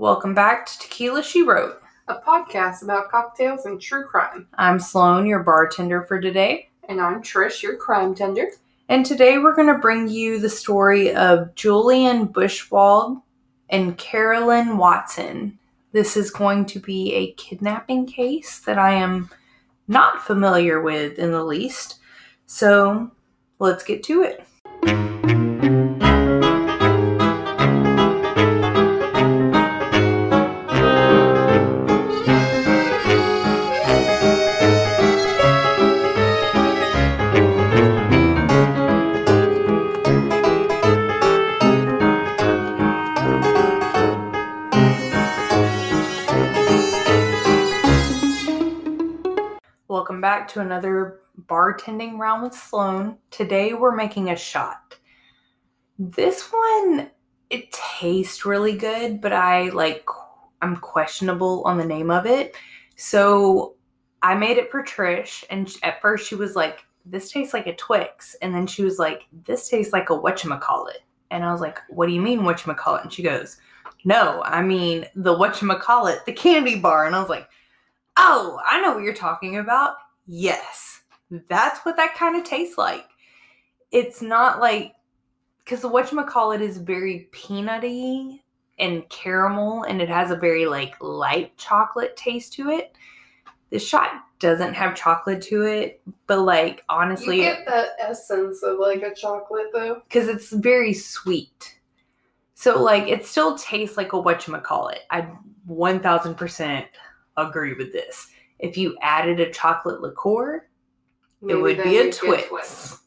Welcome back to Tequila She Wrote. a podcast about cocktails and true crime. I'm Sloan, your bartender for today. And I'm Trish, your crime tender. And today we're going to bring you the story of Julian Bushwald and Carolynne Watson. This is going to be a kidnapping case that I am not familiar with in the least. So let's get to it. To another bartending round with Sloan. Today we're making a shot. This one it tastes really good, but I like I'm questionable on the name of it. So I made it for Trish and at first she was like this tastes like a Twix and then she was like this tastes like a whatchamacallit. And I was like, "What do you mean whatchamacallit?" And she goes, "No, I mean the whatchamacallit, the candy bar." And I was like, Oh, I know what you're talking about. Yes, that's what that kind of tastes like. It's not like because the whatchamacallit is very peanutty and caramel, and it has a very like light chocolate taste to it. This shot doesn't have chocolate to it, but like honestly, you get that essence of like a chocolate though. because it's very sweet. So like it still tastes like a whatchamacallit. I 1000% agree with this. If you added a chocolate liqueur, it would be a you'd Twix.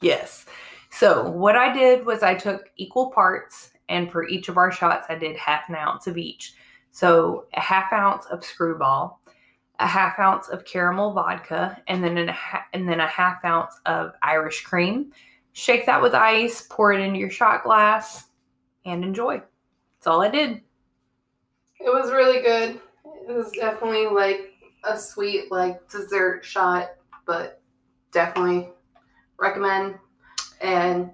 Yes. So what I did was I took equal parts, and for each of our shots, I did half an ounce of each. So a half ounce of Screwball, a half ounce of caramel vodka, and then a ha- and then a half ounce of Irish cream. Shake that with ice, pour it into your shot glass, and enjoy. That's all I did. It was really good. It was definitely like a sweet like dessert shot, but definitely recommend. And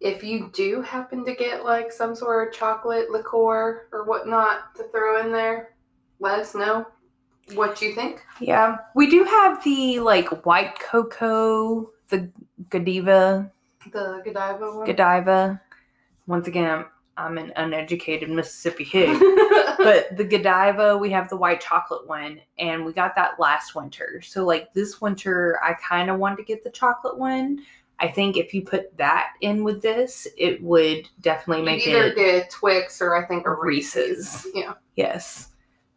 if you do happen to get like some sort of chocolate liqueur or whatnot to throw in there, let us know what you think. Yeah, we do have the like white cocoa, the Godiva, The Godiva one. Godiva. Once again, I'm, an uneducated Mississippi pig. but the Godiva, we have the white chocolate one, and we got that last winter. So, like this winter, I kind of wanted to get the chocolate one. I think if you put that in with this, it would definitely make either it get Twix or I think a Reese's. Reese's. Yeah. yes,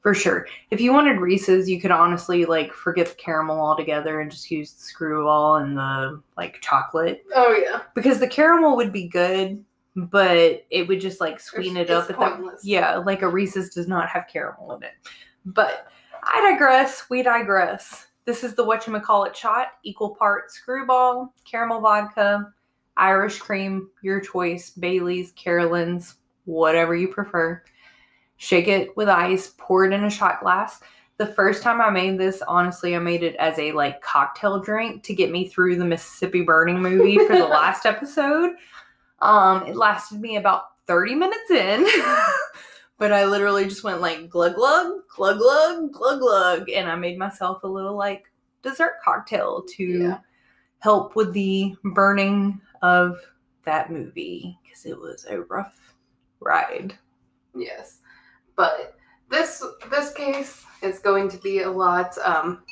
for sure. If you wanted Reese's, you could honestly like forget the caramel altogether and just use the screwball and the like chocolate Oh yeah. because the caramel would be good, but it would just like sweeten it up. at that- pointless. yeah, like a Reese's does not have caramel in it. But I digress. We digress. This is the whatchamacallit shot, equal parts screwball, caramel vodka, Irish cream, your choice, Bailey's, Carolans, whatever you prefer. Shake it with ice, pour it in a shot glass. The first time I made this, honestly, I made it as a like cocktail drink to get me through the Mississippi Burning movie for the last episode. Um, it lasted me about 30 minutes in. but I literally just went like glug glug, glug glug, glug glug, and I made myself a little like dessert cocktail to Yeah. help with the burning of that movie because it was a rough ride. Yes, but this this case is going to be a lot um,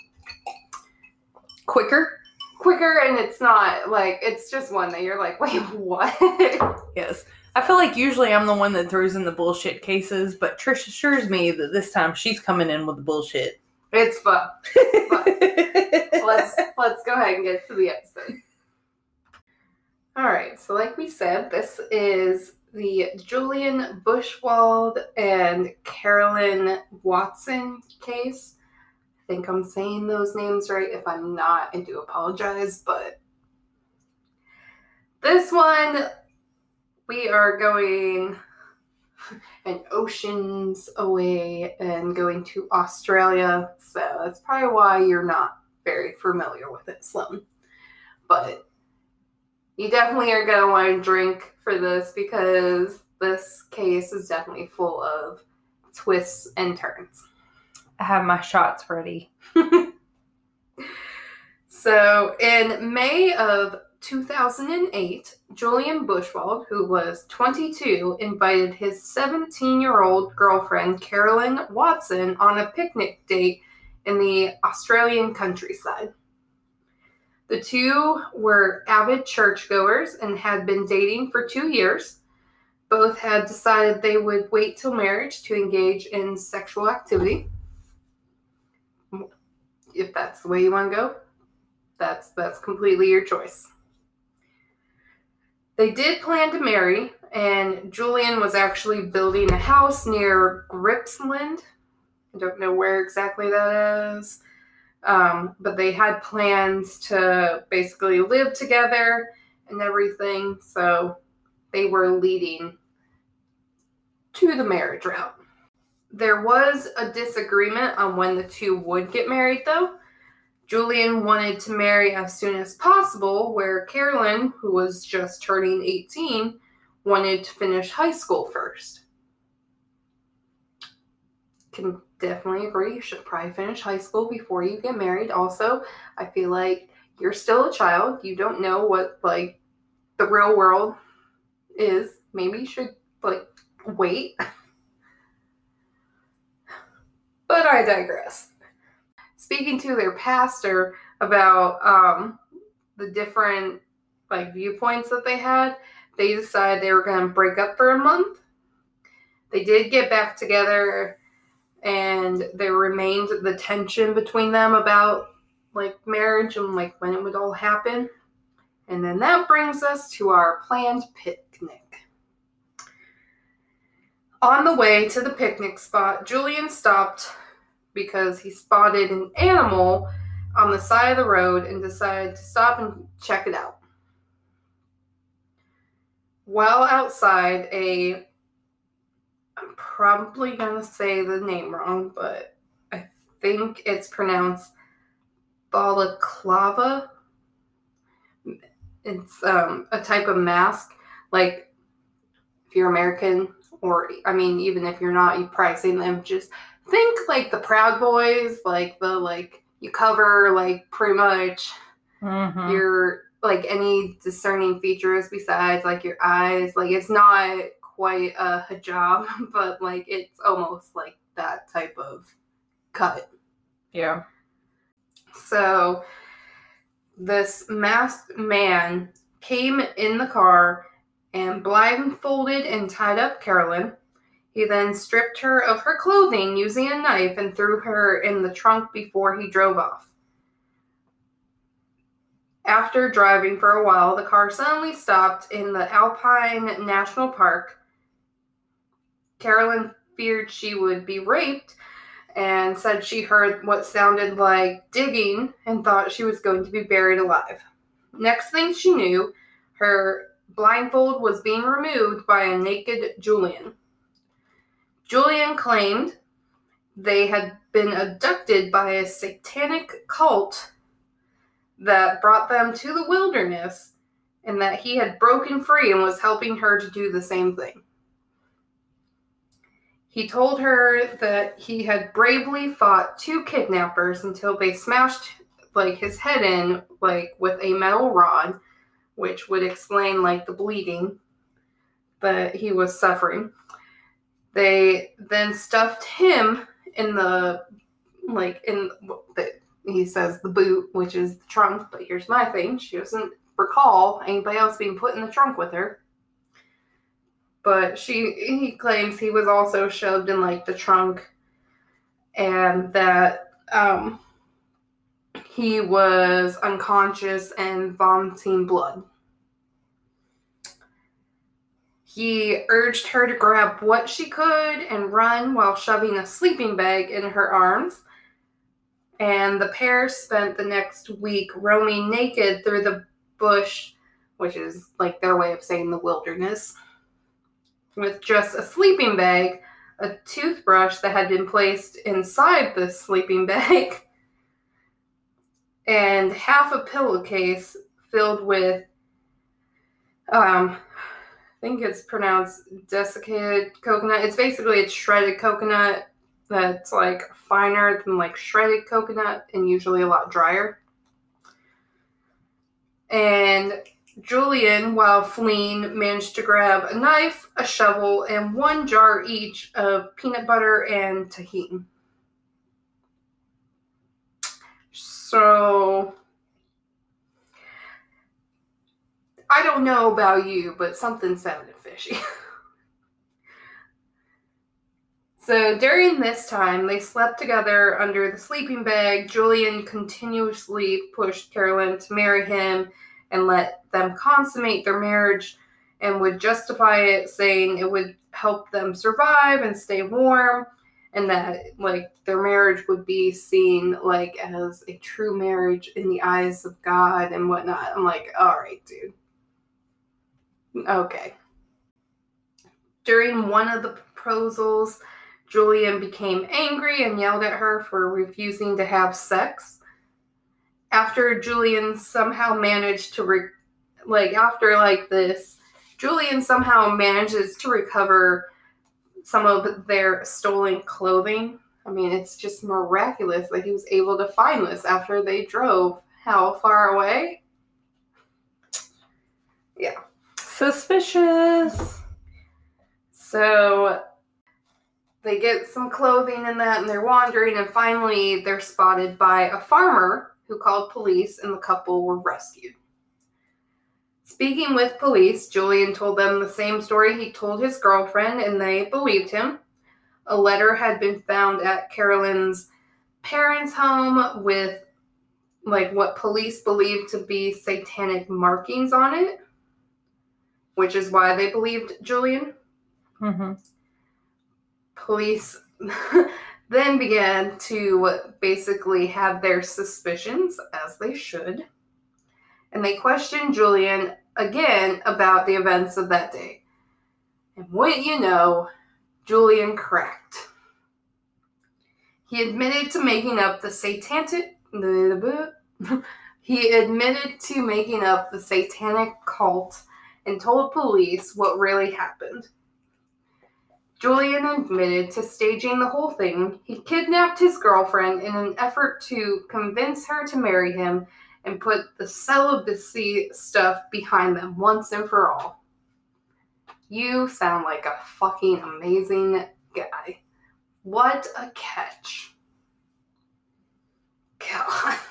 Quicker, quicker, and it's not like it's just one that you're like, wait, what? yes. I feel like usually I'm the one that throws in the bullshit cases, but Trish assures me that this time she's coming in with the bullshit. it's fun. Let's let's go ahead and get to the episode. All right, so like we said, this is the Julian Bushwald and Carolynne Watson case. Think I'm saying those names right. If I'm not, I do apologize, but this one we are going and oceans away and going to Australia. So that's probably why you're not very familiar with it, Slim. But you definitely are going to want to drink for this because this case is definitely full of twists and turns. Have my shots ready. So, in May of 2008, Julian Bushwald, who was 22, invited his 17 year old girlfriend, Carolynne Watson, on a picnic date in the Australian countryside. The two were avid churchgoers and had been dating for two years. Both had decided they would wait till marriage to engage in sexual activity. If that's the way you want to go, that's that's completely your choice. They did plan to marry, and Julian was actually building a house near Gippsland. I don't know where exactly that is. Um, but they had plans to basically live together and everything. So they were leading to the marriage route. There was a disagreement on when the two would get married, though. Julian wanted to marry as soon as possible, where Carolynne, who was just turning 18, wanted to finish high school first. Can definitely agree. You should probably finish high school before you get married. Also, I feel like you're still a child. You don't know what like the real world is. Maybe you should like wait. but I digress. Speaking to their pastor about um, the different like viewpoints that they had, they decided they were going to break up for a month. They did get back together and there remained the tension between them about like marriage and like when it would all happen. And then that brings us to our planned picnic. On the way to the picnic spot, Julian stopped because he spotted an animal on the side of the road and decided to stop and check it out. While outside, a I'm probably gonna say the name wrong, but I think it's pronounced balaclava. It's um, a type of mask. Like if you're American, or I mean, even if you're not, you seen them. Just think like the Proud Boys, like the like you cover like pretty much Mhm. your like any discerning features besides like your eyes. Like it's not quite a hijab, but like it's almost like that type of cut. Yeah. So this masked man came in the car and blindfolded and tied up Carolynne. He then stripped her of her clothing using a knife and threw her in the trunk before he drove off. After driving for a while, the car suddenly stopped in the Alpine National Park. Carolyn feared she would be raped and said she heard what sounded like digging and thought she was going to be buried alive. Next thing she knew, her blindfold was being removed by a naked Julian. Julian claimed they had been abducted by a satanic cult that brought them to the wilderness and that he had broken free and was helping her to do the same thing. He told her that he had bravely fought two kidnappers until they smashed like his head in like with a metal rod, which would explain like the bleeding that he was suffering. They then stuffed him in the like in the he says the boot, which is the trunk. But here's my thing: she doesn't recall anybody else being put in the trunk with her. But she he claims he was also shoved in like the trunk, and that um he was unconscious and vomiting blood. He urged her to grab what she could and run while shoving a sleeping bag in her arms. And the pair spent the next week roaming naked through the bush, which is like their way of saying the wilderness, with just a sleeping bag, a toothbrush that had been placed inside the sleeping bag, and half a pillowcase filled with um, I think it's pronounced desiccated coconut. It's basically it's shredded coconut that's like finer than like shredded coconut and usually a lot drier. And Julian, while fleeing, managed to grab a knife, a shovel, and one jar each of peanut butter and tahini. So, I don't know about you, but something sounded fishy. so, during this time, they slept together under the sleeping bag. Julian continuously pushed Carolynne to marry him and let them consummate their marriage and would justify it saying it would help them survive and stay warm and that like their marriage would be seen like as a true marriage in the eyes of God and whatnot. I'm like, all right, dude. Okay. During one of the proposals, Julian became angry and yelled at her for refusing to have sex after Julian somehow managed to re- like after like this, Julian somehow manages to recover some of their stolen clothing. I mean, it's just miraculous that he was able to find this after they drove how far away? Yeah. Suspicious. So they get some clothing and that, and they're wandering, and finally they're spotted by a farmer who called police, and the couple were rescued. Speaking with police, Julian told them the same story he told his girlfriend, and they believed him. A letter had been found at Carolynne's parents' home with like what police believed to be satanic markings on it, which is why they believed Julian. Mm-hmm. Police then began to basically have their suspicions, as they should, and they questioned Julian again about the events of that day. And wouldn't you know, Julian cracked. He admitted to making up the satanic. he admitted to making up the satanic cult and told police what really happened. Julian admitted to staging the whole thing. He kidnapped his girlfriend in an effort to convince her to marry him and put the celibacy stuff behind them once and for all. You sound like a fucking amazing guy. What a catch. God.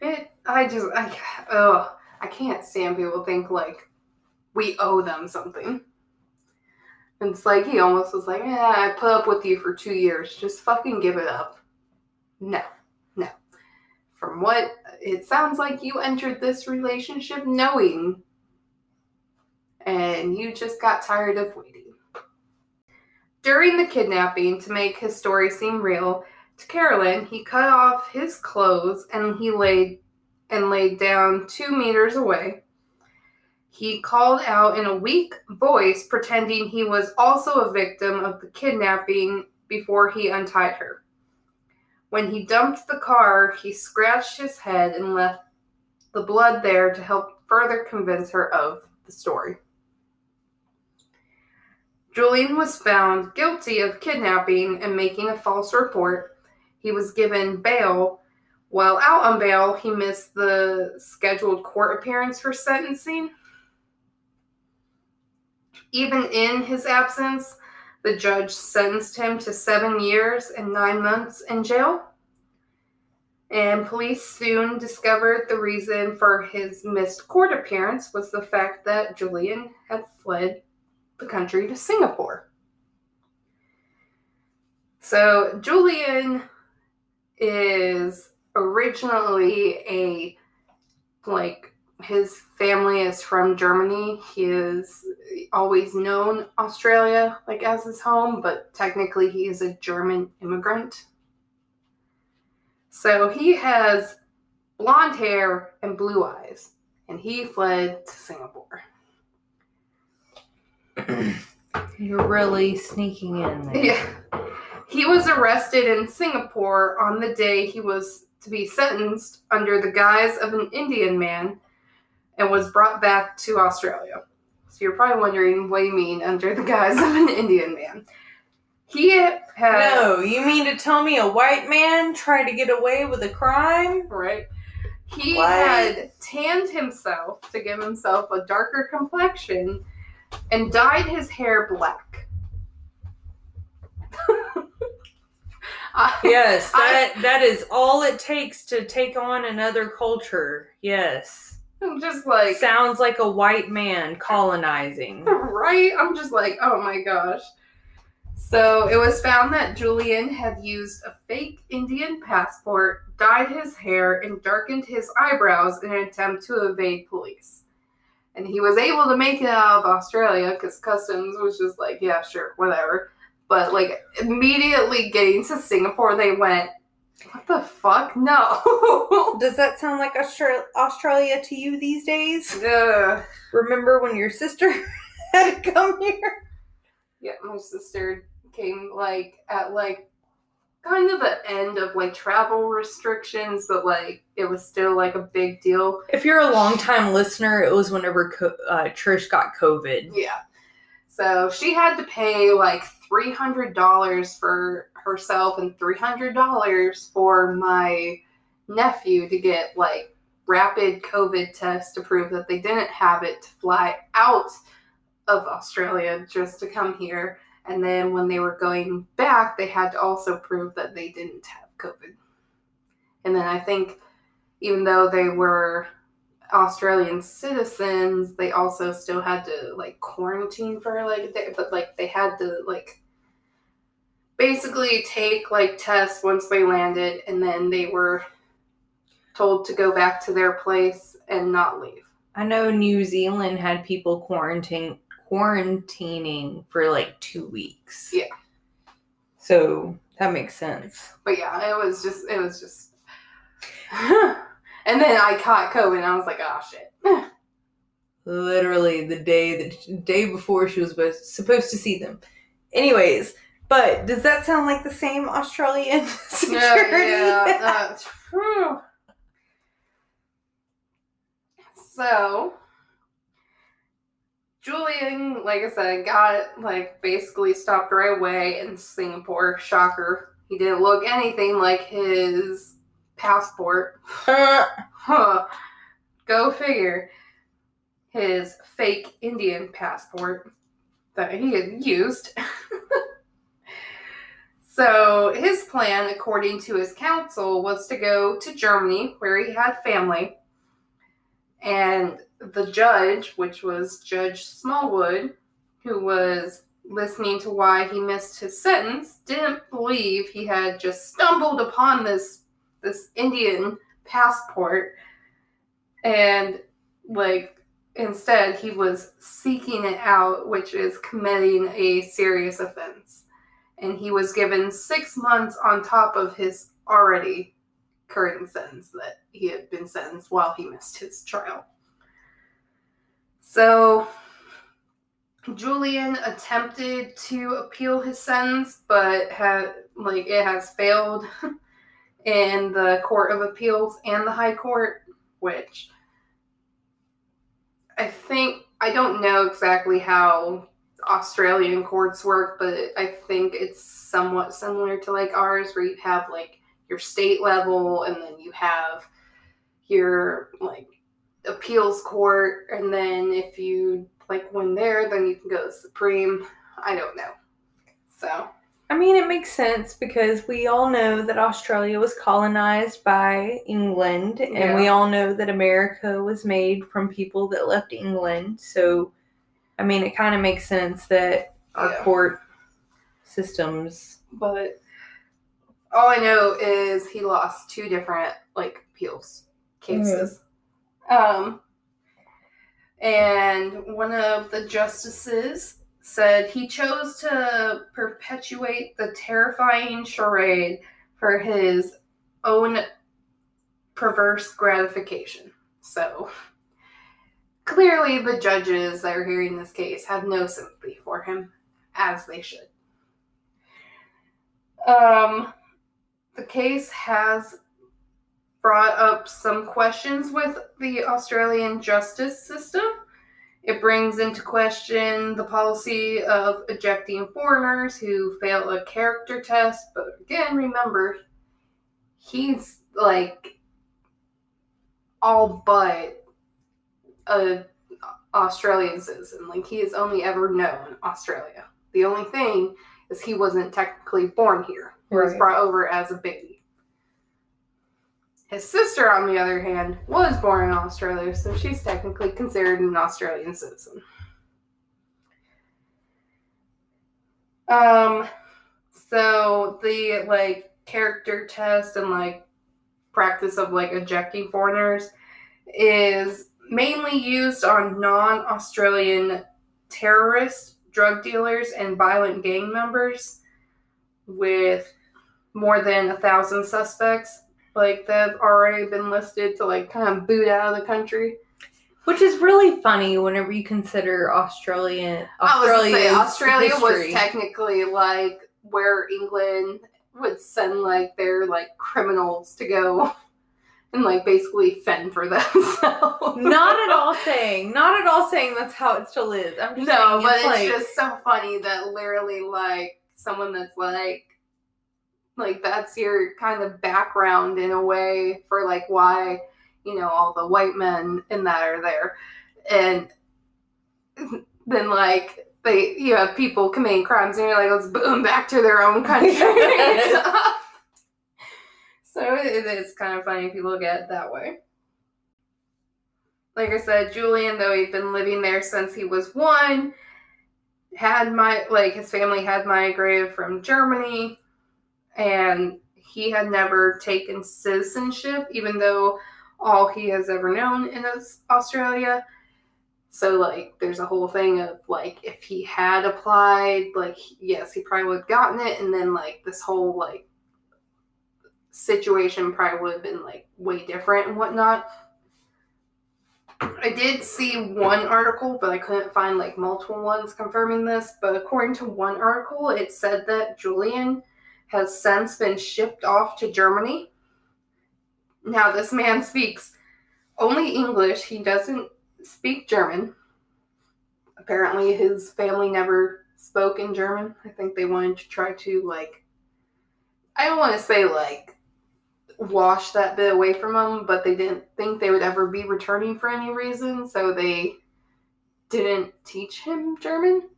It, I just, I, oh, I can't stand people think like we owe them something. And it's like he almost was like, yeah, I put up with you for two years. Just fucking give it up. No. From what it sounds like, you entered this relationship knowing, and you just got tired of waiting. During the kidnapping, to make his story seem real, to Carolynne, he cut off his clothes and he laid and laid down two meters away he called out in a weak voice, pretending he was also a victim of the kidnapping before he untied her. When he dumped the car, he scratched his head and left the blood there to help further convince her of the story. Julian was found guilty of kidnapping and making a false report. He was given bail. While out on bail, he missed the scheduled court appearance for sentencing. Even in his absence, the judge sentenced him to seven years and nine months in jail. And police soon discovered the reason for his missed court appearance was the fact that Julian had fled the country to Singapore. So, Julian is originally a like his family is from Germany. He has always known Australia like as his home, but technically he is a German immigrant. So he has blonde hair and blue eyes, and he fled to Singapore. You're really sneaking in there. Yeah. He was arrested in Singapore on the day he was to be sentenced under the guise of an Indian man and was brought back to Australia. So you're probably wondering, what you mean under the guise of an Indian man? He had No, you mean to tell me a white man tried to get away with a crime? right. He What? had tanned himself to give himself a darker complexion and dyed his hair black. I- Yes, I- that that is all it takes to take on another culture. Yes. I'm just like, Sounds like a white man colonizing. right? I'm just like, oh my gosh. So it was found that Julian had used a fake Indian passport, dyed his hair, and darkened his eyebrows in an attempt to evade police. And he was able to make it out of Australia because customs was just like, yeah, sure, whatever. But like immediately getting to Singapore, they went, what the fuck? No. Does that sound like Austra- Australia to you these days? Ugh. Remember when your sister had to come here? Yeah, my sister came like at like kind of the end of like travel restrictions, but like it was still like a big deal. If you're a long time listener, it was whenever co- uh, Trish got COVID. Yeah. So she had to pay like three hundred dollars for herself and three hundred dollars for my nephew to get like rapid COVID tests to prove that they didn't have it to fly out of Australia just to come here. And then when they were going back, they had to also prove that they didn't have COVID. And then I think even though they were Australian citizens, they also still had to like quarantine for like a day, but like they had to like basically take like tests once they landed and then they were told to go back to their place and not leave. I know New Zealand had people quarantine quarantining for like two weeks. Yeah. So that makes sense. But yeah, it was just it was just and then I caught COVID and I was like, oh shit. Literally the day the day before she was supposed- to see them. Anyways, but does that sound like the same Australian security? Yeah, yeah. Uh, so, Julian, like I said, got like basically stopped right away in Singapore. Shocker. He didn't look anything like his passport. Go figure. His fake Indian passport that he had used. so, his plan, according to his counsel, was to go to Germany, where he had family. And the judge, which was Judge Smallwood, who was listening to why he missed his sentence, didn't believe he had just stumbled upon this this Indian passport and like instead he was seeking it out which is committing a serious offense. And he was given six months on top of his already current sentence that he had been sentenced while he missed his trial. So julian attempted to appeal his sentence but had like it has failed in the Court of Appeals and the High Court, which I think I don't know exactly how Australian courts work, but I think it's somewhat similar to like ours, where you have like your state level and then you have your like appeals court, and then if you like win there, then you can go to Supreme. I don't know. So I mean, it makes sense because we all know that Australia was colonized by England, and Yeah. we all know that America was made from people that left England. So, I mean, it kind of makes sense that our Yeah. court systems. but all I know is he lost two different like appeals cases. Um, and one of the justices said he chose to perpetuate the terrifying charade for his own perverse gratification. So clearly, the judges that are hearing this case have no sympathy for him, as they should. Um, the case has brought up some questions with the Australian justice system It brings into question the policy of ejecting foreigners who fail a character test. But again, remember, he's like all but a Australian citizen. Like he has only ever known Australia. The only thing is he wasn't technically born here. He was brought over as a baby. His sister, on the other hand, was born in Australia, so she's technically considered an Australian citizen. Um, so the like character test and like practice of like ejecting foreigners is mainly used on non-Australian terrorists, drug dealers, and violent gang members with more than a thousand suspects like that have already been listed to like kind of boot out of the country. Which is really funny whenever you consider Australian I was Australia was technically like where England would send like their like criminals to go and like basically fend for themselves. not at all saying, not at all saying that's how it still is. I'm just No, saying but it's it's like, just so funny that literally like someone that's like like that's your kind of background in a way for like why you know all the white men in that are there. And then like they you have people committing crimes and you're like let's boom back to their own country. So it is kind of funny look at it that way. Like I said, Julian, though he'd been living there since he was one, had my like his family had migrated from Germany, and he had never taken citizenship, even though all he has ever known in Australia. So like, there's a whole thing of like, if he had applied, like, yes, he probably would have gotten it, and then like this whole like situation probably would have been like way different and whatnot. I did see one article, but I couldn't find like multiple ones confirming this. But according to one article, it said that Julian has since been shipped off to Germany. Now, this man speaks only English, he doesn't speak German. Apparently, his family never spoke in German. I think they wanted to try to, like, I don't want to say like wash that bit away from them, but they didn't think they would ever be returning for any reason, so they didn't teach him German.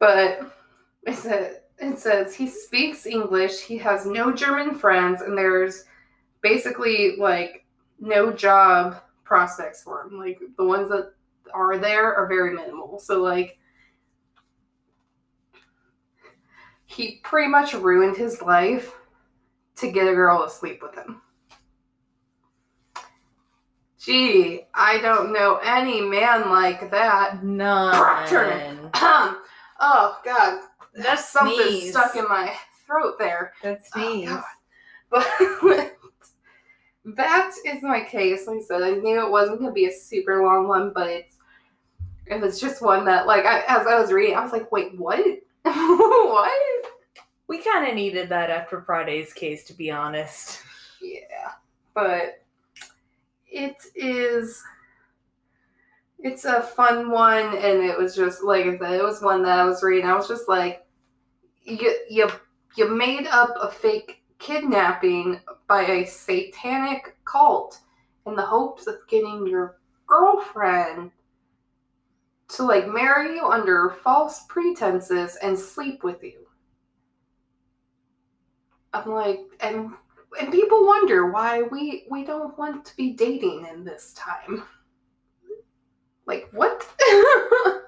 But it said it says he speaks English, he has no German friends, and there's basically like no job prospects for him. Like the ones that are there are very minimal. So like he pretty much ruined his life to get a girl to sleep with him. Gee, I don't know any man like that. none. oh God, That's something sneeze. stuck in my throat there. That's Oh, sneeze. God. But that is my case. Like I said, I knew it wasn't gonna be a super long one, but it's it was just one that like I, as I was reading, I was like, wait, what? what? we kind of needed that after Friday's case, to be honest. Yeah, but it is. It's a fun one, and it was just like I said, it was one that I was reading. I was just like, you you you made up a fake kidnapping by a satanic cult in the hopes of getting your girlfriend to like marry you under false pretenses and sleep with you. I'm like, and and people wonder why we we don't want to be dating in this time. Like what?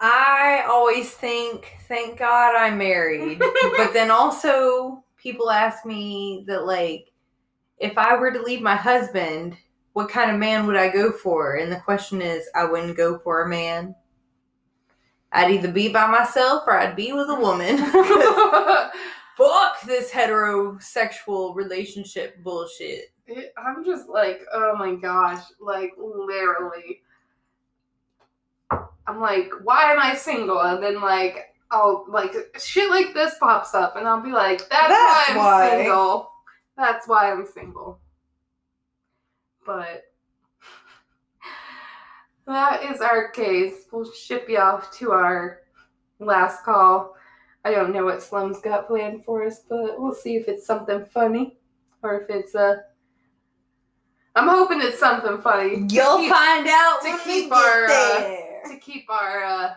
I always think, thank God I'm married. but then also, people ask me that, like, if I were to leave my husband, what kind of man would I go for? And the question is, I wouldn't go for a man. I'd either be by myself or I'd be with a woman. Fuck this heterosexual relationship bullshit. It- I'm just like, oh my gosh, like literally. I'm like, why am I single? And then like, I'll like shit like this pops up, and I'll be like, that's, That's why I'm why. single. That's why I'm single. But that is our case. We'll ship you off to our last call. I don't know what Slum's got planned for us, but we'll see if it's something funny or if it's Uh, I'm hoping it's something funny. You'll keep- find out to when keep we our, get uh, there. to keep our uh,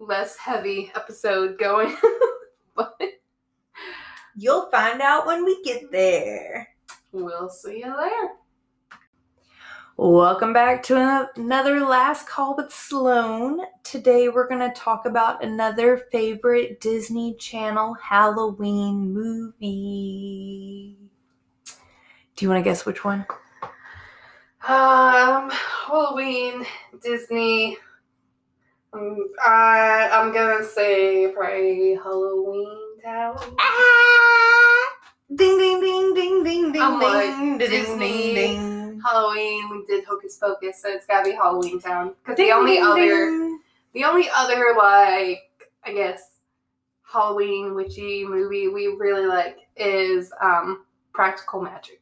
less heavy episode going. but You'll find out when we get there. we'll see you there. Welcome back to another last call with Sloan. Today we're going to talk about another favorite Disney Channel Halloween movie. Do you want to guess which one? Um, Halloween, Disney. Um, I I'm gonna say probably Halloween Town. Ah! Ding ding ding ding ding ding I'm like, ding ding Disney. ding ding. Halloween, we did Hocus Pocus, so it's gotta be Halloween Town. Because Ding, the only ding, other, ding. the only other like, I guess, Halloween witchy movie we really like is um Practical Magic.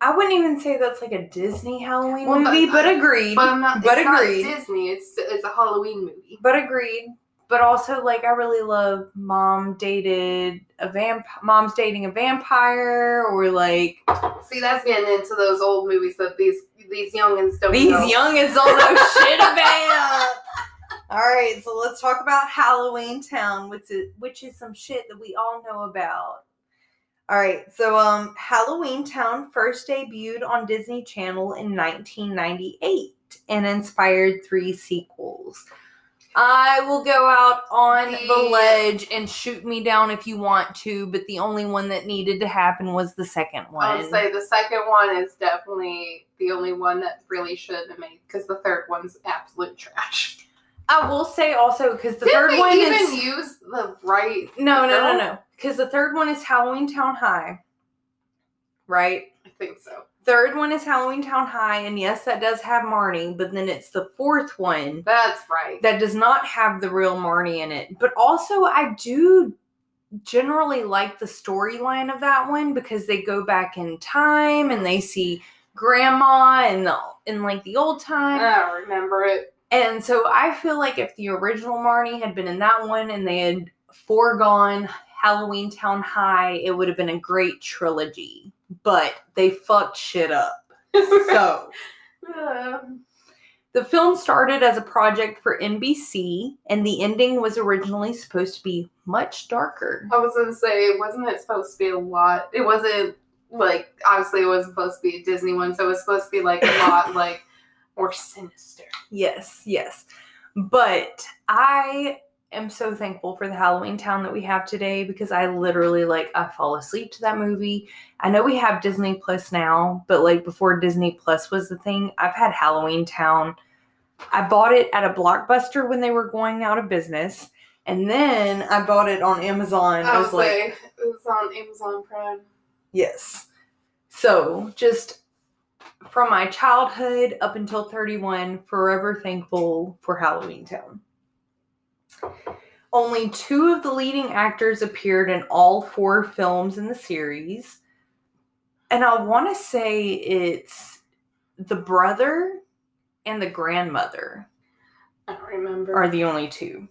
I wouldn't even say that's like a Disney Halloween Well, but- movie, but, agreed. But I'm not. But it's not agreed. Disney. It's it's a Halloween movie. but agreed. But also, like, I really love mom dated a vamp. Mom's dating a vampire, or like See, that's getting into those old movies that these these youngins don't these know. youngins don't know shit about. All right, so let's talk about Halloween Town, which is which is some shit that we all know about. All right, so um, Halloween Town first debuted on Disney Channel in 1998 and inspired three sequels. I will go out on the ledge and shoot me down if you want to, but the only one that needed to happen was the second one. I would say the second one is definitely the only one that really should have made because the third one's absolute trash. I will say also because the Did third one even is use the right? no, no, no, no. Because the third one is Halloween Town High, right? I think so. Third one is Halloween Town High, and yes, that does have Marnie, but then it's the fourth one That's right. that does not have the real Marnie in it. But also, I do generally like the storyline of that one because they go back in time and they see grandma and the in like the old time. I don't remember it. And so I feel like if the original Marnie had been in that one and they had foregone Halloween Town High, it would have been a great trilogy. But they fucked shit up. So Uh, the film started as a project for NBC, and the ending was originally supposed to be much darker. I was gonna say, it wasn't it supposed to be a lot? It wasn't like obviously it wasn't supposed to be a Disney one, so it was supposed to be like a lot like more sinister. Yes, yes. But I am so thankful for the Halloween town that we have today because I literally like I fall asleep to that movie. I know we have Disney Plus now, but like before Disney Plus was the thing, I've had Halloween Town. I bought it at a Blockbuster when they were going out of business, and then I bought it on Amazon. I was like, it was on Amazon Prime. Yes. So just from my childhood up until 31, forever thankful for Halloween Town. Only two of the leading actors appeared in all four films in the series. And I want to say it's the brother and the grandmother I don't remember. are the only two.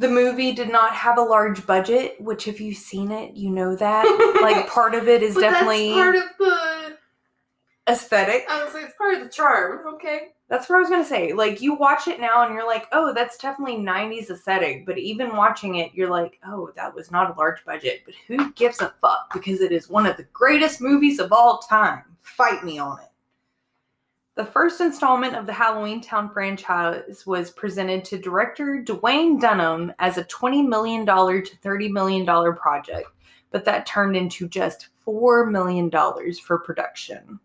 The movie did not have a large budget, which if you've seen it, you know that. like part of it is But definitely that's part of the. aesthetic. I was like, it's part of the charm. Okay. That's what I was gonna say. Like you watch it now and you're like, oh, that's definitely 90s aesthetic. But even watching it, you're like, oh, that was not a large budget. But who gives a fuck? Because it is one of the greatest movies of all time. Fight me on it. The first installment of the Halloween Town franchise was presented to director Duwayne Dunham as a $20 million to $30 million project, but that turned into just $4 million for production.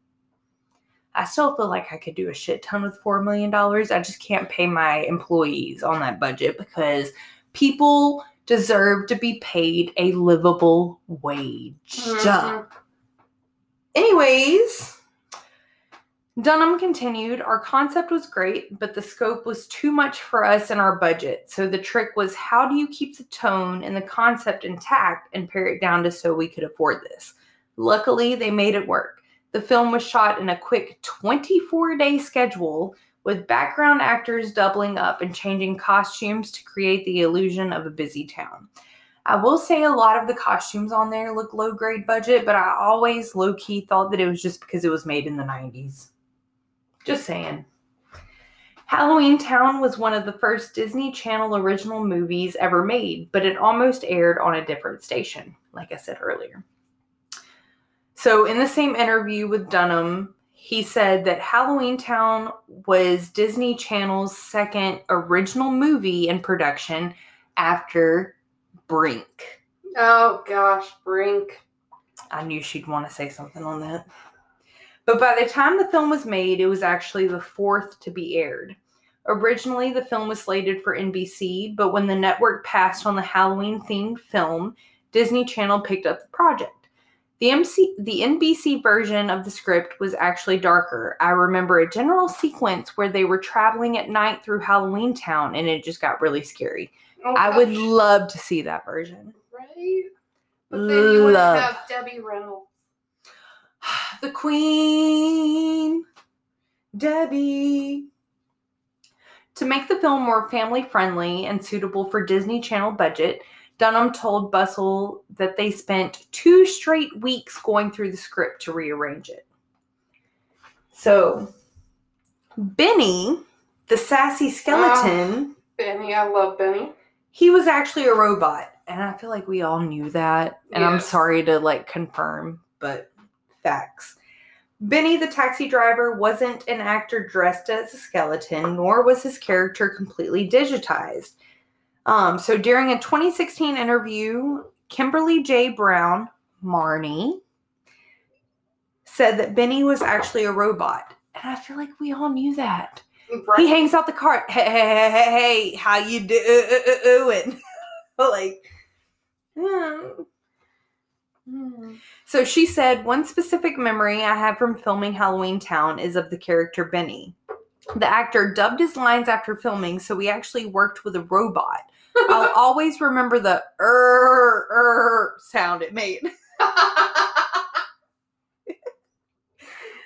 I still feel like I could do a shit ton with $4 million. I just can't pay my employees on that budget because people deserve to be paid a livable wage. Mhm. Anyways, Dunham continued, Our concept was great, but the scope was too much for us and our budget. So the trick was how do you keep the tone and the concept intact and pare it down to so we could afford this? Luckily, they made it work. The film was shot in a quick 24 day schedule with background actors doubling up and changing costumes to create the illusion of a busy town. I will say a lot of the costumes on there look low grade budget, but I always low key thought that it was just because it was made in the 90s. Just saying. Halloween Town was one of the first Disney Channel original movies ever made, but it almost aired on a different station, like I said earlier. So, in the same interview with Dunham, he said that Halloween Town was Disney Channel's second original movie in production after Brink. Oh gosh, Brink. I knew she'd want to say something on that. But by the time the film was made, it was actually the fourth to be aired. Originally, the film was slated for NBC, but when the network passed on the Halloween themed film, Disney Channel picked up the project. The MC the NBC version of the script was actually darker. I remember a general sequence where they were traveling at night through Halloween Town and it just got really scary. Oh, I would love to see that version. right. But then you would have Debbie Reynolds. the Queen, Debbie. To make the film more family friendly and suitable for Disney Channel budget, Dunham told Bustle that they spent two straight weeks going through the script to rearrange it. So, Benny, the sassy skeleton, ah, Benny, I love Benny. he was actually a robot. And I feel like we all knew that. And I'm sorry to like confirm, but facts. Benny the taxi driver wasn't an actor dressed as a skeleton, nor was his character completely digitized. Um, so during a 2016 interview, Kimberly J. Brown, Marnie, said that Benny was actually a robot. And I feel like we all knew that. Right. He hangs out the cart. Hey, hey, hey, hey, hey, how you doing? like, hmm. Hmm. so she said, one specific memory I have from filming Halloween Town is of the character Benny. The actor dubbed his lines after filming, so we actually worked with a robot. I'll always remember the er er sound it made.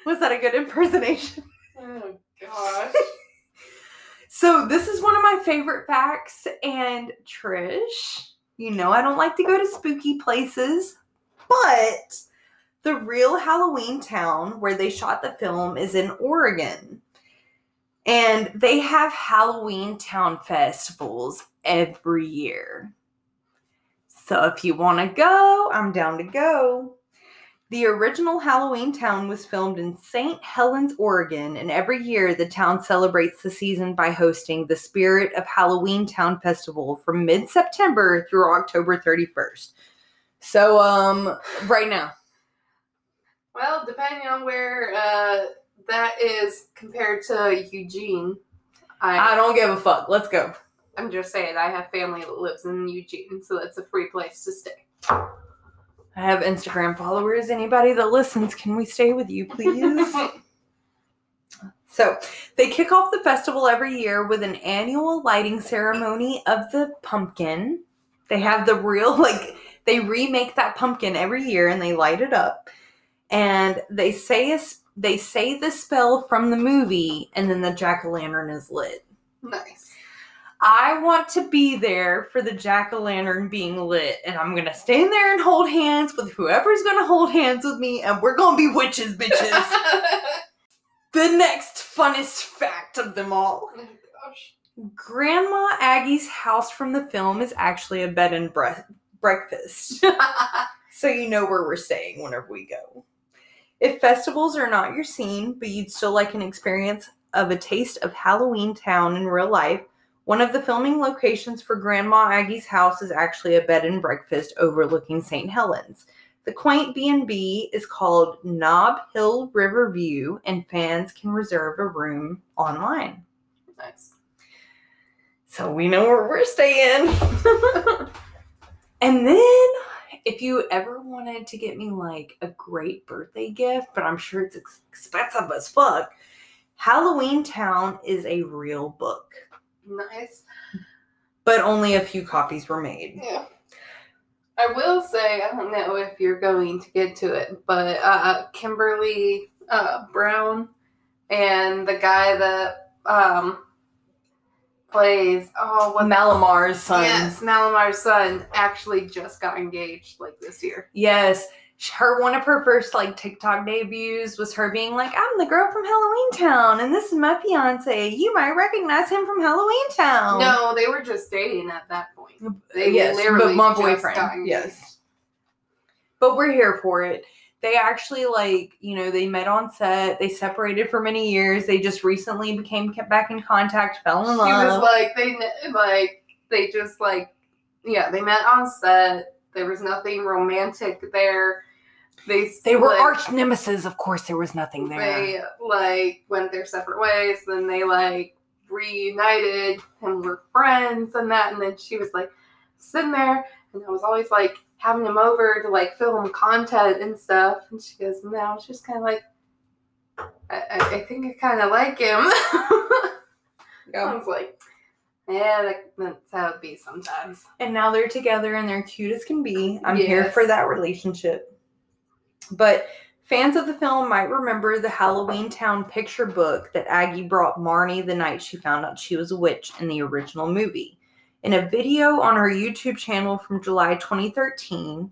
Was that a good impersonation? oh gosh. So this is one of my favorite facts, and Trish, you know I don't like to go to spooky places, but the real Halloween town where they shot the film is in Oregon. And they have Halloween town festivals every year. So if you want to go, I'm down to go. The original Halloween Town was filmed in St. Helens, Oregon, and every year the town celebrates the season by hosting the Spirit of Halloween Town Festival from mid September through October 31st. So, um, right now. Well, depending on where uh, that is compared to Eugene, I, I don't give a fuck. Let's go. I'm just saying I have family that lives in Eugene, so that's a free place to stay. I have Instagram followers. Anybody that listens, can we stay with you, please? So they kick off the festival every year with an annual lighting ceremony of the pumpkin. They have the real, like, they remake that pumpkin every year and they light it up. And they say a, they say the spell from the movie, and then the jack o' lantern is lit. nice. I want to be there for the jack o' lantern being lit, and I'm gonna stand there and hold hands with whoever's gonna hold hands with me, and we're gonna be witches, bitches. the next funnest fact of them all. oh gosh. Grandma Aggie's house from the film is actually a bed and bre- breakfast. so you know where we're staying whenever we go. If festivals are not your scene, but you'd still like an experience of a taste of Halloween Town in real life, one of the filming locations for Grandma Aggie's house is actually a bed and breakfast overlooking St. Helens. The quaint B&B is called Knob Hill River View and fans can reserve a room online. nice. So we know where we're staying. and then, if you ever wanted to get me like a great birthday gift, but I'm sure it's expensive as fuck, Halloween Town is a real book, Nice. but only a few copies were made. Yeah. I will say, I don't know if you're going to get to it, but uh, Kimberly uh, Brown and the guy that um, plays oh what Malamar's son. yes Malamar's son actually just got engaged like this year. Yes. Her one of her first like TikTok debuts was her being like, "I'm the girl from Halloween Town, and this is my fiance. You might recognize him from Halloween Town." No, they were just dating at that point. They yes, literally but my boyfriend. Yes, but we're here for it. They actually like you know they met on set. They separated for many years. They just recently became kept back in contact, fell in love. She was like they like they just like yeah they met on set. There was nothing romantic there. They they were like, arch nemesis. Of course, there was nothing there. They like went their separate ways. Then they like reunited and were friends and that. And then she was like sitting there, and I was always like having him over to like film content and stuff. And she goes, "No, I just kind of like." I, I, I think I kind of like him. I Yeah. was like, yeah, that, that's how it be sometimes. and now they're together and they're cute as can be. I'm here for that relationship. But fans of the film might remember the Halloween Town picture book that Aggie brought Marnie the night she found out she was a witch in the original movie. In a video on her YouTube channel from July 2013,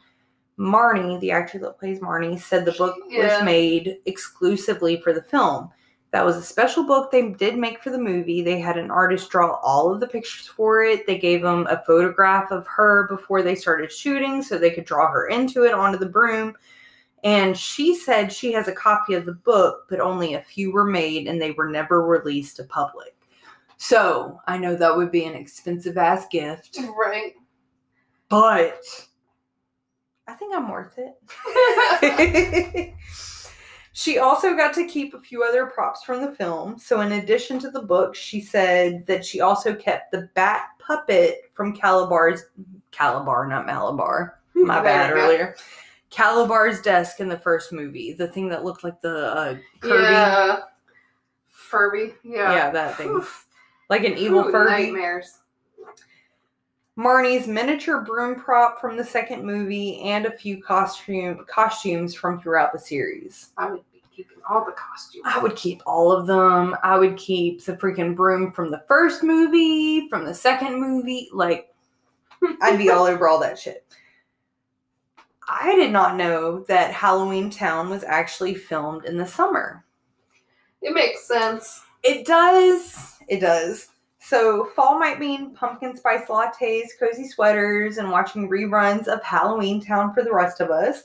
Marnie, the actor that plays Marnie, said the book Yeah. was uh, made exclusively for the film. That was a special book they did make for the movie. They had an artist draw all of the pictures for it. They gave them a photograph of her before they started shooting so they could draw her into it onto the broom. And she said she has a copy of the book, but only a few were made and they were never released to public. So I know that would be an expensive ass gift, Right. but I think I'm worth it. she also got to keep a few other props from the film. So, in addition to the book, she said that she also kept the bat puppet from Kalabar's Kalabar, not Malabar. My bad There earlier. Kalabar's desk in the first movie, the thing that looked like the uh, Kirby. Yeah. Furby. Yeah. Yeah, that thing. Oof. Like an evil Ooh, Furby. Nightmares. Marnie's miniature broom prop from the second movie, and a few costume costumes from throughout the series. I would be keeping all the costumes. I would keep all of them. I would keep the freaking broom from the first movie, from the second movie. Like, I'd be all over all that shit. I did not know that Halloween Town was actually filmed in the summer. It makes sense. It does. It does. So fall might mean pumpkin spice lattes, cozy sweaters, and watching reruns of Halloween Town for the rest of us.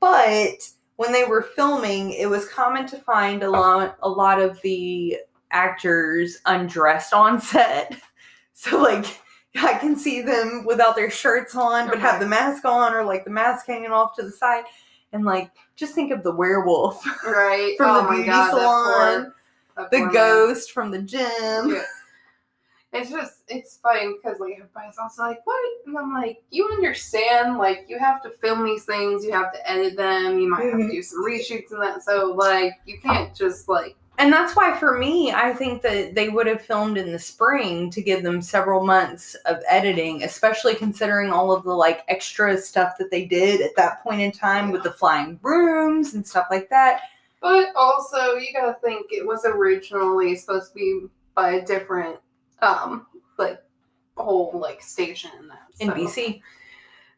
But when they were filming, it was common to find a lot, a lot of the actors undressed on set. So like I can see them without their shirts on, but have the mask on, or like the mask hanging off to the side. And like, just think of the werewolf Right. from oh the my beauty God, salon the ghost from the gym. Yeah. It's just it's funny because like everybody's also like, what? And I'm like, you understand? Like you have to film these things, you have to edit them, you might have to mm-hmm. do some reshoots and that. So like you can't just like And that's why for me, I think that they would have filmed in the spring to give them several months of editing, especially considering all of the like extra stuff that they did at that point in time with the flying brooms and stuff like that. But also, you gotta think it was originally supposed to be by a different, um, like whole like station in that In so. BC.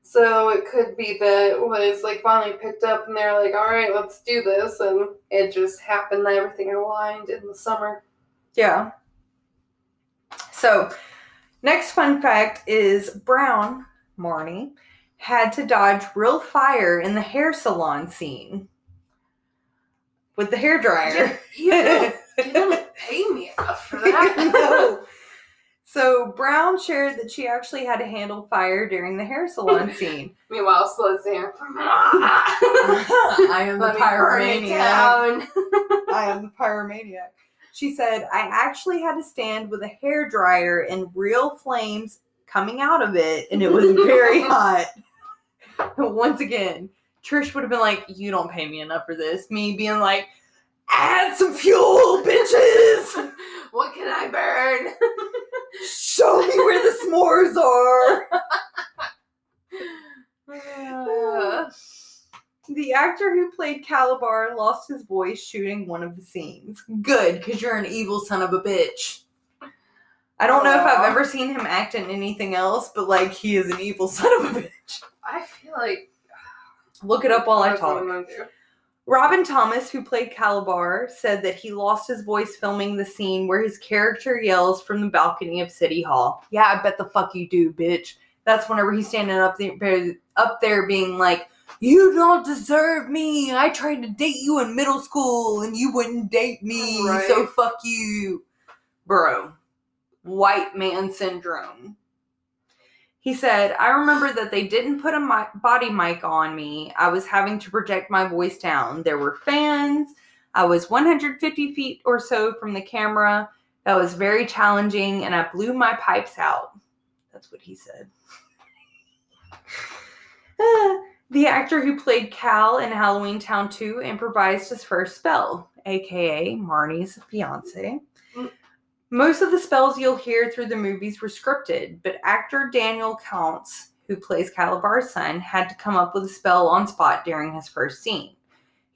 So it could be that it was like finally picked up, and they're like, "All right, let's do this," and it just happened that everything aligned in the summer. Yeah. So, next fun fact is Brown, Marnie, had to dodge real fire in the hair salon scene with the hair dryer. You, you don't, you don't pay me enough for that. No. So Brown shared that she actually had to handle fire during the hair salon scene. Meanwhile, Slud's there. I am the Let me pyromaniac. I am the pyromaniac. She said, I actually had to stand with a hair dryer and real flames coming out of it, and it was very hot. Once again, Trish would have been like, You don't pay me enough for this. Me being like, Add some fuel, bitches! what can I burn? Show me where the s'mores are! The actor who played Kalabar lost his voice shooting one of the scenes. Good, because you're an evil son of a bitch. I don't know if I've ever seen him act in anything else, but like he is an evil son of a bitch. I feel like Look it up while I talk. I'm gonna do. Robin Thomas, who played Kalabar, said that he lost his voice filming the scene where his character yells from the balcony of City Hall. Yeah, I bet the fuck you do, bitch. That's whenever he's standing up there, up there being like, "You don't deserve me. I tried to date you in middle school and you wouldn't date me, Right. so fuck you, bro." White man syndrome. He said, I remember that they didn't put a mi- body mic on me. I was having to project my voice down. There were fans. I was 150 feet or so from the camera. That was very challenging, and I blew my pipes out. That's what he said. The actor who played Cal in Halloween Town 2 improvised his first spell, aka Marnie's fiance. Most of the spells you'll hear through the movies were scripted, but actor Daniel Kountz, who plays Kalabar's son, had to come up with a spell on spot during his first scene.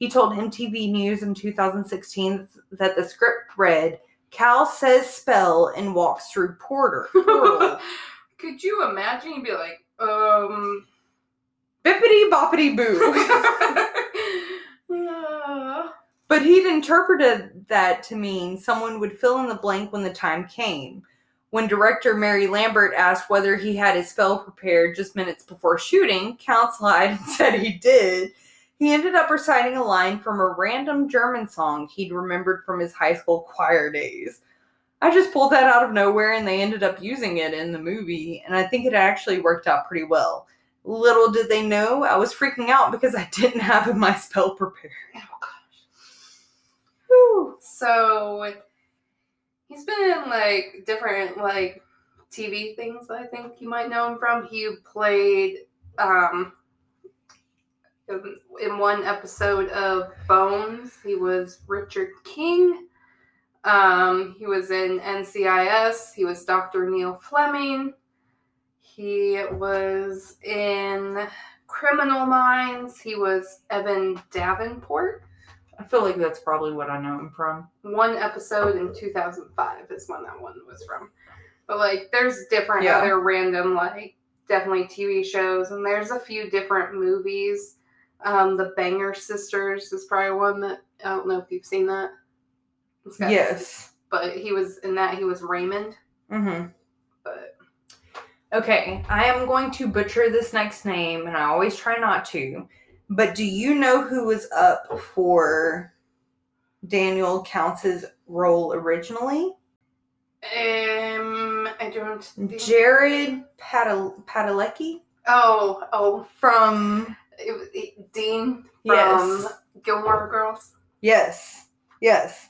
He told MTV News in 2016 that the script read, Cal says spell and walks through porter. Could you imagine? You'd be like, um. Bippity boppity boo. uh, But he'd interpreted that to mean someone would fill in the blank when the time came. When director Mary Lambert asked whether he had his spell prepared just minutes before shooting, Count lied and said he did. He ended up reciting a line from a random German song he'd remembered from his high school choir days. I just pulled that out of nowhere and they ended up using it in the movie, and I think it actually worked out pretty well. Little did they know, I was freaking out because I didn't have my spell prepared. oh. So he's been in like different like TV things. I think you might know him from. He played um in- one episode of Bones. He was Richard King. Um, he was in NCIS. He was Dr. Neil Fleming. He was in Criminal Minds. He was Evan Davenport. I feel like that's probably what I know him from. one episode in 2005 is when that one was from. But like, there's different Yeah. other random like definitely TV shows, and there's a few different movies. Um, the Banger Sisters is probably one that I don't know if you've seen that. Yes. but he was in that. He was Raymond, Mm-hmm. but Okay, I am going to butcher this next name, and I always try not to. But do you know who was up for Daniel Kountz' role originally? um, I don't. think- Jared Padal- Padalecki oh, oh, from it, was- it- Dean from Yes. Gilmore Girls. Yes, yes.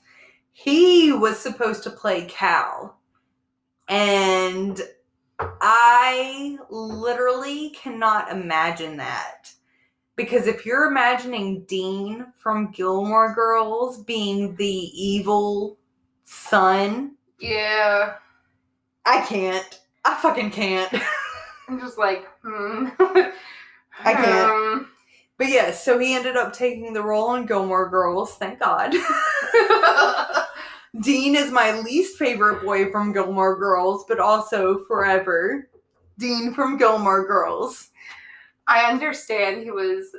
He was supposed to play Cal. And I literally cannot imagine that. Because if you're imagining Dean from Gilmore Girls being the evil son, Yeah, I can't. I fucking can't. I'm just like, hmm. I can't. Um, but yes, so he ended up taking the role on Gilmore Girls, thank God. Dean is my least favorite boy from Gilmore Girls, but also forever. Dean from Gilmore Girls. I understand he was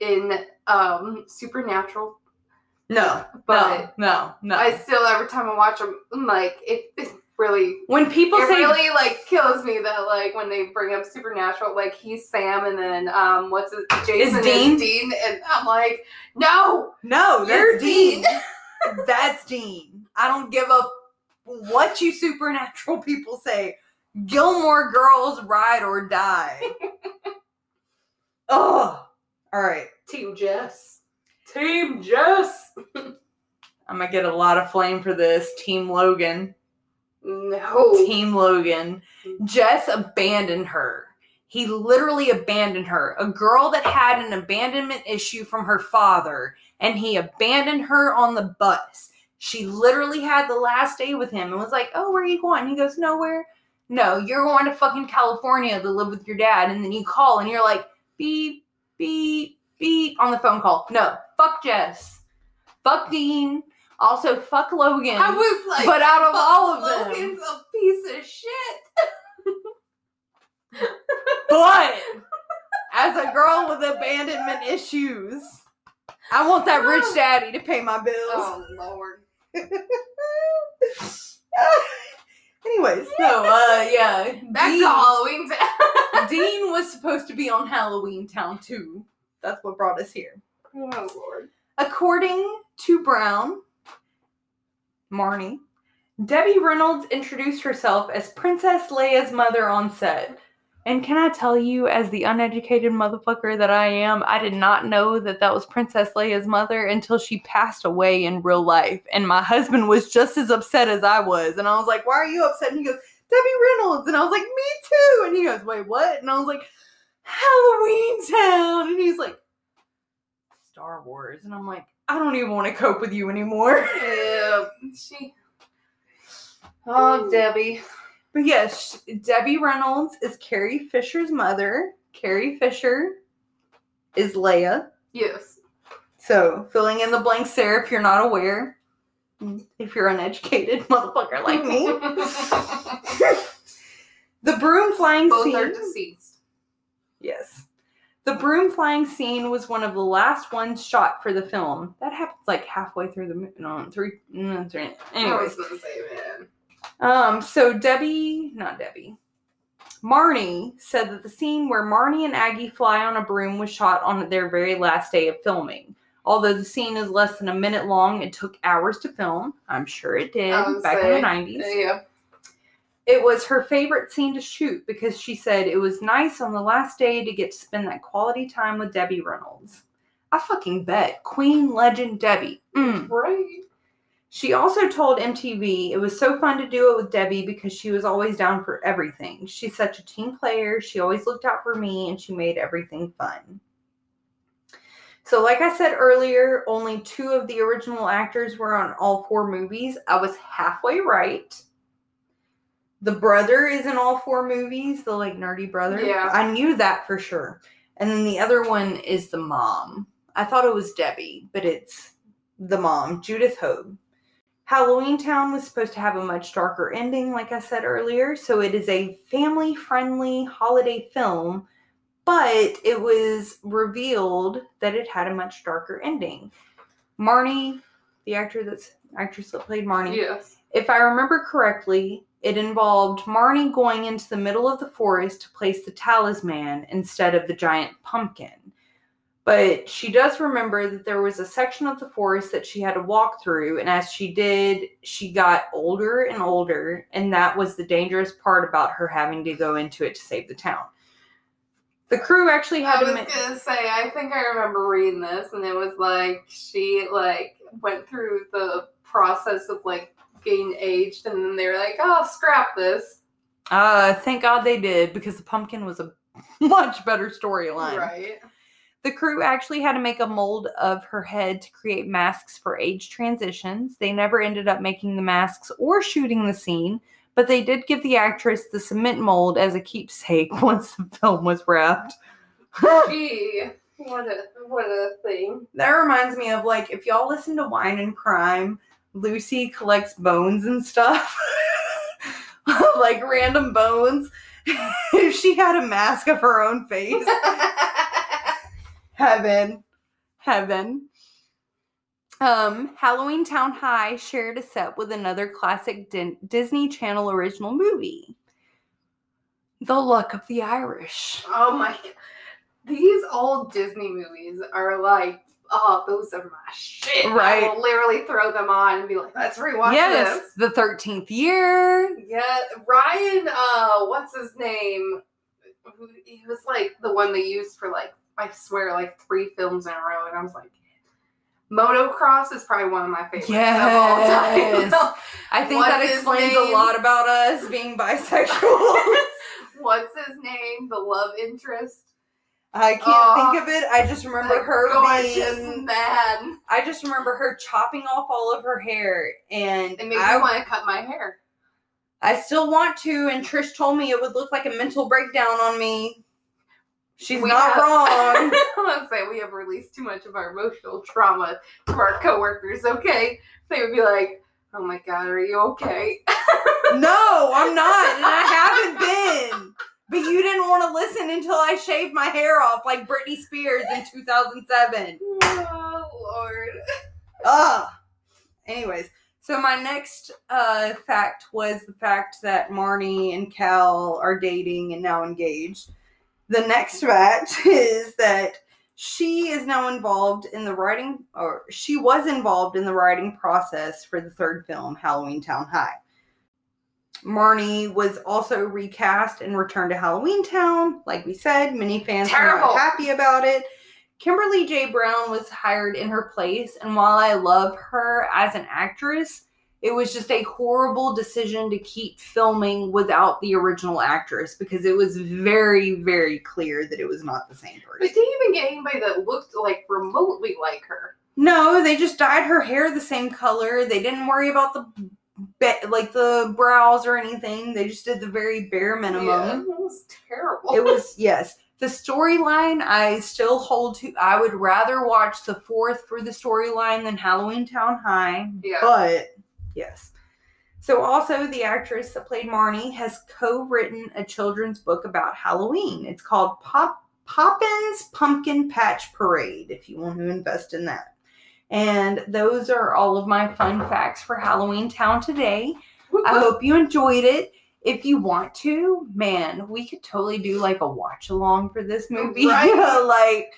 in um Supernatural, No, but no, no, no. I still every time I watch him, I'm like it, it really when people it say really like kills me that like when they bring up Supernatural, like he's Sam and then um what's it Jason is Dean? Dean, and I'm like, no, no, You're that's Dean. that's Dean. I don't give a what you supernatural people say. Gilmore Girls ride or die. oh, all right. Team Jess, Team Jess. I'm gonna get a lot of flame for this. Team Logan. No, Team Logan. Jess abandoned her. He literally abandoned her. A girl that had an abandonment issue from her father, and he abandoned her on the bus. She literally had the last day with him and was like, Oh, where are you going? He goes, Nowhere. No, you're going to fucking California to live with your dad. And then you call and you're like, Beep, beep, beep on the phone call. No, fuck Jess. Fuck Dean. Also, fuck Logan. I was like, but out of "Fuck, all of them, Logan's a piece of shit. but as a girl with abandonment issues, I want that rich daddy to pay my bills. Oh lord. Anyways, so uh, yeah, Back Dean, to Halloween was supposed to be on Halloween Town too. That's what brought us here. oh lord. According to Brown, Marnie, Debbie Reynolds introduced herself as Princess Leia's mother on set. And can I tell you, as the uneducated motherfucker that I am, I did not know that that was Princess Leia's mother until she passed away in real life. And my husband was just as upset as I was. And I was like, Why are you upset? And he goes, Debbie Reynolds. And I was like, Me too. And he goes, Wait, what? And I was like, Halloween Town. And he's like, Star Wars. And I'm like, I don't even want to cope with you anymore. Yeah. She. Oh, Debbie. But yes, Debbie Reynolds is Carrie Fisher's mother. Carrie Fisher is Leia. Yes. So filling in the blanks there if you're not aware. If you're an uneducated motherfucker like me. the broom flying Both scene. Both are deceased. Yes. The broom flying scene was one of the last ones shot for the film. That happens like halfway through the movie. No, three. No, three. I Anyways, gonna say. Um, so Debbie, not Debbie, Marnie said that the scene where Marnie and Aggie fly on a broom was shot on their very last day of filming. Although the scene is less than a minute long, it took hours to film. I'm sure it did back say, in the 90s. Yeah. It was her favorite scene to shoot because she said it was nice on the last day to get to spend that quality time with Debbie Reynolds. I fucking bet. Queen legend Debbie. Mm. Right. She also told MTV it was so fun to do it with Debbie because she was always down for everything. She's such a team player. She always looked out for me and she made everything fun. So, like I said earlier, only two of the original actors were on all four movies. I was halfway right. The brother is in all four movies, the like nerdy brother. Yeah. I knew that for sure. And then the other one is the mom. I thought it was Debbie, but it's the mom, Judith Hoag. Halloween Town was supposed to have a much darker ending, like I said earlier. So it is a family friendly holiday film, but it was revealed that it had a much darker ending. Marnie, the actor that's actress that played Marnie, Yes. if I remember correctly, it involved Marnie going into the middle of the forest to place the talisman instead of the giant pumpkin. But she does remember that there was a section of the forest that she had to walk through, and as she did, she got older and older, and that was the dangerous part about her having to go into it to save the town. The crew actually had I to was ma- gonna say, I think I remember reading this, and it was like she like went through the process of like getting aged, and then they were like, "Oh, scrap this." uh thank God they did because the pumpkin was a much better storyline. Right. The crew actually had to make a mold of her head to create masks for age transitions. They never ended up making the masks or shooting the scene, but they did give the actress the cement mold as a keepsake once the film was wrapped. Gee, what a what a thing. That reminds me of like if y'all listen to Wine and Crime, Lucy collects bones and stuff. like random bones. if she had a mask of her own face. Heaven. Heaven. Um, Halloween Town High shared a set with another classic Din- Disney Channel original movie. The Luck of the Irish. oh my! God. These old Disney movies are like, oh, those are my shit. Right. I will literally throw them on and be like, let's rewatch yes, this. the 13th year. Yeah, Ryan. Uh, what's his name? He was like the one they used for like I swear like three films in a row, and I was like, Motocross is probably one of my favorites of all Yes. time. I think What's that explains a lot about us being bisexual. What's his name? The love interest. I can't think of it. I just remember her being. man. I just remember her chopping off all of her hair, and It made I, me want to cut my hair. I still want to. And Trish told me it would look like a mental breakdown on me. She's We not have- wrong. I'm gonna say we have released too much of our emotional trauma to our coworkers. Okay, they would be like, "Oh my god, are you okay?" no, I'm not, and I haven't been. But you didn't want to listen until I shaved my hair off like Britney Spears in 2007. oh lord. Ugh. Anyways, so my next uh, fact was the fact that Marnie and Cal are dating and now engaged. The next fact is that she is now involved in the writing, or she was involved in the writing process for the third film, Halloween Town High. Marnie was also recast and returned to Halloween Town. Like we said, many fans were not happy about it. Kimberly J. Brown was hired in her place, and while I love her as an actress, it was just a horrible decision to keep filming without the original actress because it was very, very clear that it was not the same But person. didn't even get anybody that looked like remotely like her. No, they just dyed her hair the same color. They didn't worry about the be- like the brows or anything. They just did the very bare minimum. Yeah, it was terrible. It was yes. The storyline I still hold to. I would rather watch the fourth for the storyline than Halloween Town High. Yeah. But yes. So also the actress that played Marnie has co-written a children's book about Halloween. It's called Pop Poppins Pumpkin Patch Parade. If you want to invest in that. And those are all of my fun facts for Halloween Town today. I hope you enjoyed it. If you want to, man, we could totally do like a watch along for this movie. Right. like,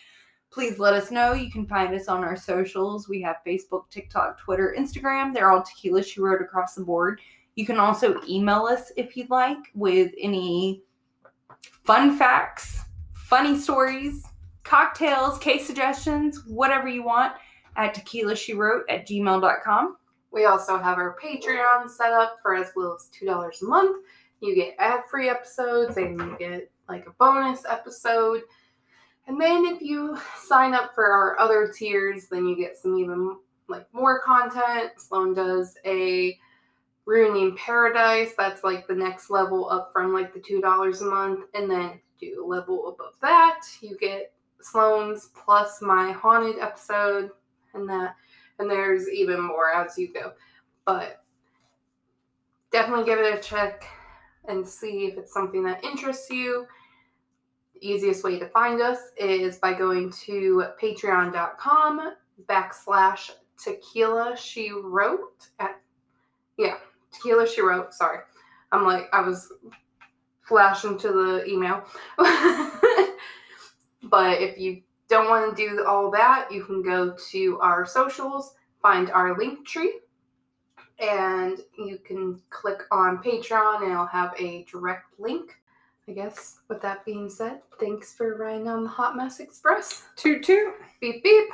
please let us know. You can find us on our socials. We have Facebook, TikTok, Twitter, Instagram. They're all Tequila She Wrote across the board. You can also email us if you'd like with any fun facts, funny stories, cocktails, case suggestions, whatever you want at tequila she wrote at gmail.com. We also have our Patreon set up for as little as two dollars a month. You get ad-free episodes and you get like a bonus episode. And then if you sign up for our other tiers, then you get some even like more content. Sloan does a ruining paradise. That's like the next level up from like the two dollars a month. And then do a level above that, you get Sloan's plus my haunted episode and that and there's even more as you go. But definitely give it a check and see if it's something that interests you. Easiest way to find us is by going to patreon.com backslash tequila she wrote at yeah tequila she wrote sorry i'm like i was flashing to the email but if you don't want to do all that, you can go to our socials, find our link tree, and you can click on Patreon and it'll have a direct link. I guess with that being said, thanks for riding on the Hot Mess Express. Toot toot. Beep beep.